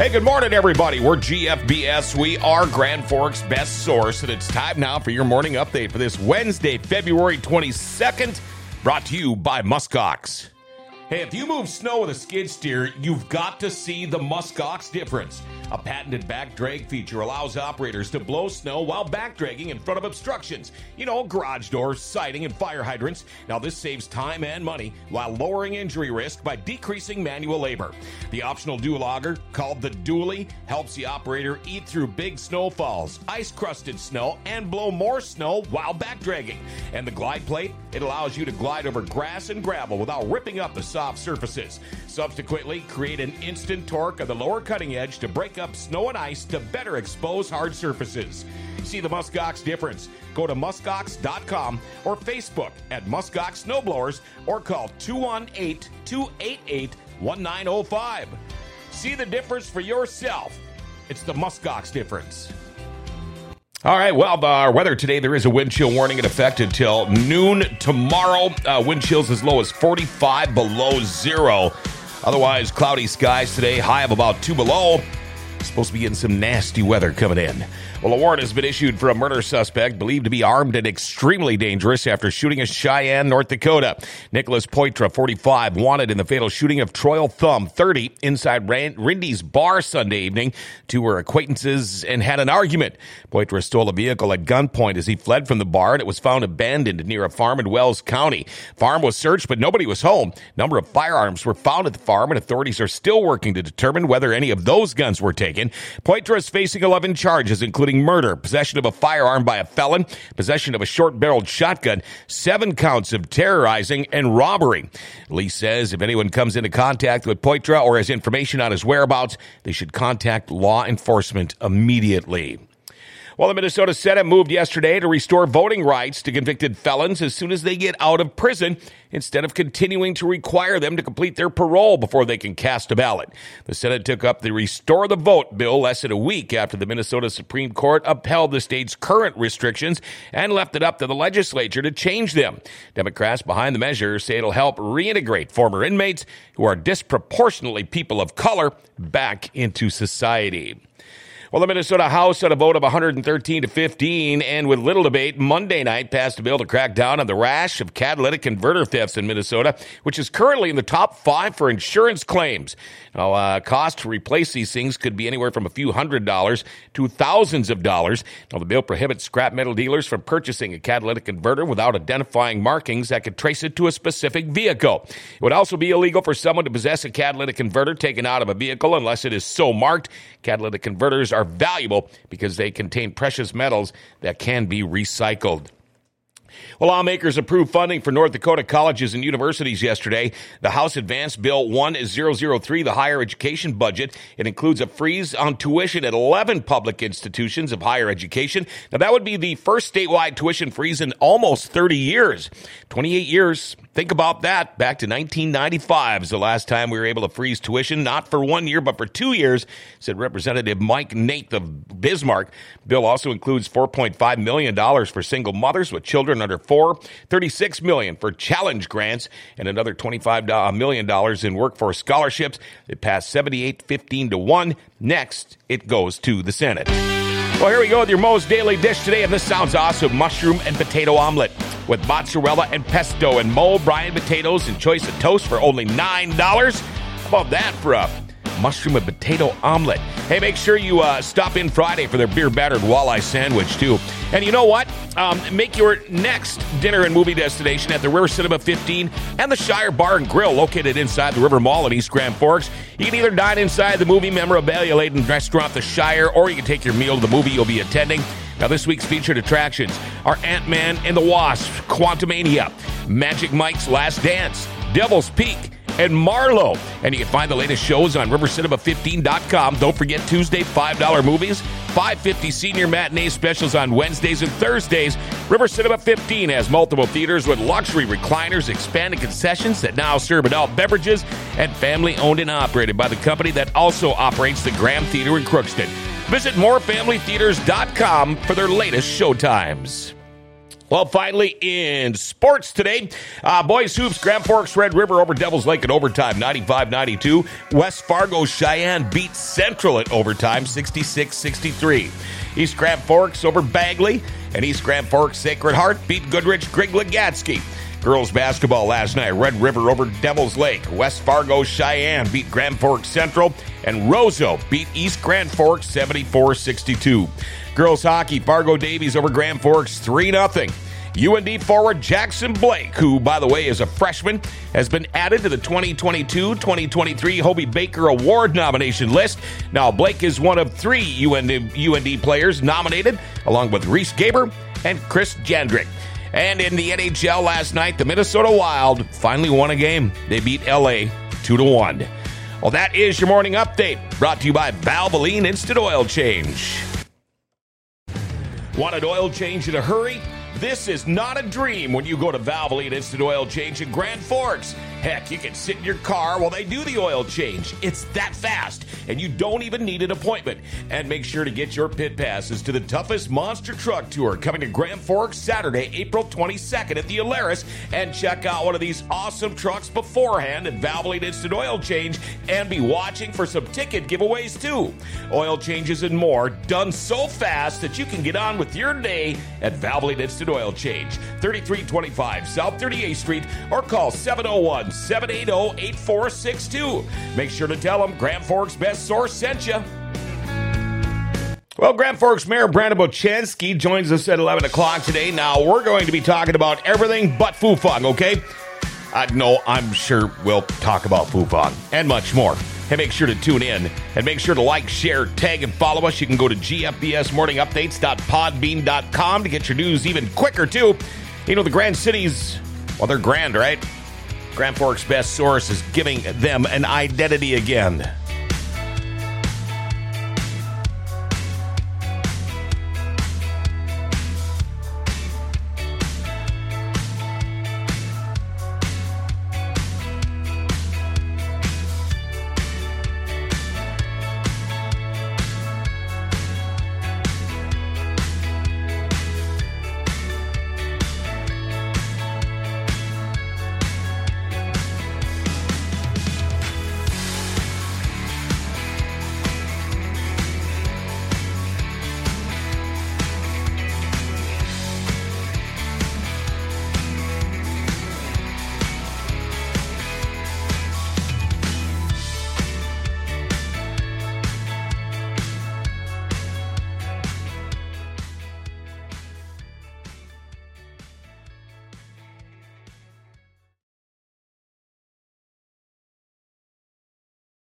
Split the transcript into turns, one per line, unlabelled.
Hey, good morning, everybody. We're GFBS. We are Grand Forks' best source, and it's time now for your morning update for this Wednesday, February 22nd, brought to you by Muskox. Hey, if you move snow with a skid steer, you've got to see the Muskox difference. A patented back drag feature allows operators to blow snow while back dragging in front of obstructions. You know, garage doors, siding, and fire hydrants. Now, this saves time and money while lowering injury risk by decreasing manual labor. The optional dual auger, called the dually, helps the operator eat through big snowfalls, ice crusted snow, and blow more snow while back dragging. And the glide plate, it allows you to glide over grass and gravel without ripping up the soft surfaces. Subsequently, create an instant torque of the lower cutting edge to break up snow and ice to better expose hard surfaces. See the Muskox difference. Go to muskox.com or Facebook at Muskox Snowblowers or call 218 288 1905. See the difference for yourself. It's the Muskox difference. All right, well, our weather today, there is a wind chill warning in effect until noon tomorrow. Uh, wind chills as low as 45 below zero. Otherwise, cloudy skies today, high of about two below. Supposed to be getting some nasty weather coming in. Well, a warrant has been issued for a murder suspect believed to be armed and extremely dangerous after shooting a Sheyenne, North Dakota. Nicholas Poitra, 45, wanted in the fatal shooting of Troil Thumb, 30, inside Rindy's bar Sunday evening. Two were acquaintances and had an argument. Poitra stole a vehicle at gunpoint as he fled from the bar, and it was found abandoned near a farm in Wells County. Farm was searched, but nobody was home. Number of firearms were found at the farm, and authorities are still working to determine whether any of those guns were taken. Poitra is facing 11 charges, including including murder, possession of a firearm by a felon, possession of a short barreled shotgun, seven counts of terrorizing, and robbery. Lee says if anyone comes into contact with Poitra or has information on his whereabouts, they should contact law enforcement immediately. Well, the Minnesota Senate moved yesterday to restore voting rights to convicted felons as soon as they get out of prison instead of continuing to require them to complete their parole before they can cast a ballot. The Senate took up the Restore the Vote bill less than a week after the Minnesota Supreme Court upheld the state's current restrictions and left it up to the legislature to change them. Democrats behind the measure say it'll help reintegrate former inmates who are disproportionately people of color back into society. Well, the Minnesota House had a vote of 113 to 15, and with little debate, Monday night passed a bill to crack down on the rash of catalytic converter thefts in Minnesota, which is currently in the top five for insurance claims. Now, uh, cost to replace these things could be anywhere from a few hundred dollars to thousands of dollars. Now, the bill prohibits scrap metal dealers from purchasing a catalytic converter without identifying markings that could trace it to a specific vehicle. It would also be illegal for someone to possess a catalytic converter taken out of a vehicle unless it is so marked. Catalytic converters are are valuable because they contain precious metals that can be recycled. Well, lawmakers approved funding for North Dakota colleges and universities yesterday. The House advanced Bill 1003, the higher education budget. It includes a freeze on tuition at 11 public institutions of higher education. Now, that would be the first statewide tuition freeze in almost 30 years. 28 years Think about that. Back to 1995 is the last time we were able to freeze tuition, not for one year, but for two years, said Representative Mike Nathe of Bismarck. Bill also includes $4.5 million for single mothers with children under four, 36 million for challenge grants, and another $25 million in workforce scholarships. It passed 78 15 to 1. Next, it goes to the Senate. Well, here we go with your most daily dish today, and this sounds awesome mushroom and potato omelet with mozzarella and pesto and Mo Bryan potatoes and choice of toast for only $9. How about that for a mushroom and potato omelet? Hey, make sure you uh, stop in Friday for their beer battered walleye sandwich, too. And you know what? Um, make your next dinner and movie destination at the River Cinema 15 and the Shire Bar and Grill located inside the River Mall in East Grand Forks. You can either dine inside the movie memorabilia laden restaurant, The Shire, or you can take your meal to the movie you'll be attending. Now, this week's featured attractions are Ant Man and the Wasp, Quantumania, Magic Mike's Last Dance, Devil's Peak, and Marlowe. And you can find the latest shows on rivercinema15.com. Don't forget Tuesday, $5 movies, 550 senior matinee specials on Wednesdays and Thursdays. River Cinema 15 has multiple theaters with luxury recliners, expanded concessions that now serve adult beverages, and family owned and operated by the company that also operates the Graham Theater in Crookston. Visit morefamilytheaters.com for their latest showtimes. Well, finally, in sports today, uh, boys hoops, Grand Forks Red River over Devils Lake in overtime, 95 92. West Fargo Sheyenne beat Central at overtime, 66 63. East Grand Forks over Bagley, and East Grand Forks Sacred Heart beat Goodridge Grygla-Gatzke. Girls basketball last night, Red River over Devils Lake. West Fargo Sheyenne beat Grand Forks Central, and Roseau beat East Grand Forks 74 62. Girls hockey, Fargo Davies over Grand Forks 3 0. UND forward Jackson Blake, who, by the way, is a freshman, has been added to the 2022 2023 Hobey Baker Award nomination list. Now, Blake is one of three UND, UND players nominated, along with Riese Gaber and Chris Jandric. And in the NHL last night, the Minnesota Wild finally won a game. They beat LA 2 to 1. Well, that is your morning update, brought to you by Valvoline Instant Oil Change. Wanted oil change in a hurry? This is not a dream when you go to Valvoline Instant Oil Change in Grand Forks. Heck, you can sit in your car while they do the oil change. It's that fast, and you don't even need an appointment. And make sure to get your pit passes to the toughest monster truck tour coming to Grand Forks Saturday, April 22nd at the Alerus. And check out one of these awesome trucks beforehand at Valvoline Instant Oil Change and be watching for some ticket giveaways too. Oil changes and more done so fast that you can get on with your day at Valvoline Instant Oil Change, 3325 South 38th Street, or call 701 780 8462. Make sure to tell them Grand Forks Best Source sent you. Well, Grand Forks Mayor Brandon Bochenski joins us at 11 o'clock today. Now, we're going to be talking about everything but Fufeng, okay? Uh, no, I'm sure we'll talk about Fufeng and much more. And make sure to tune in and make sure to like, share, tag, and follow us. You can go to gfbsmorningupdates.podbean.com to get your news even quicker, too. You know, the Grand Cities, well, they're grand, right? Grand Forks Best Source is giving them an identity again.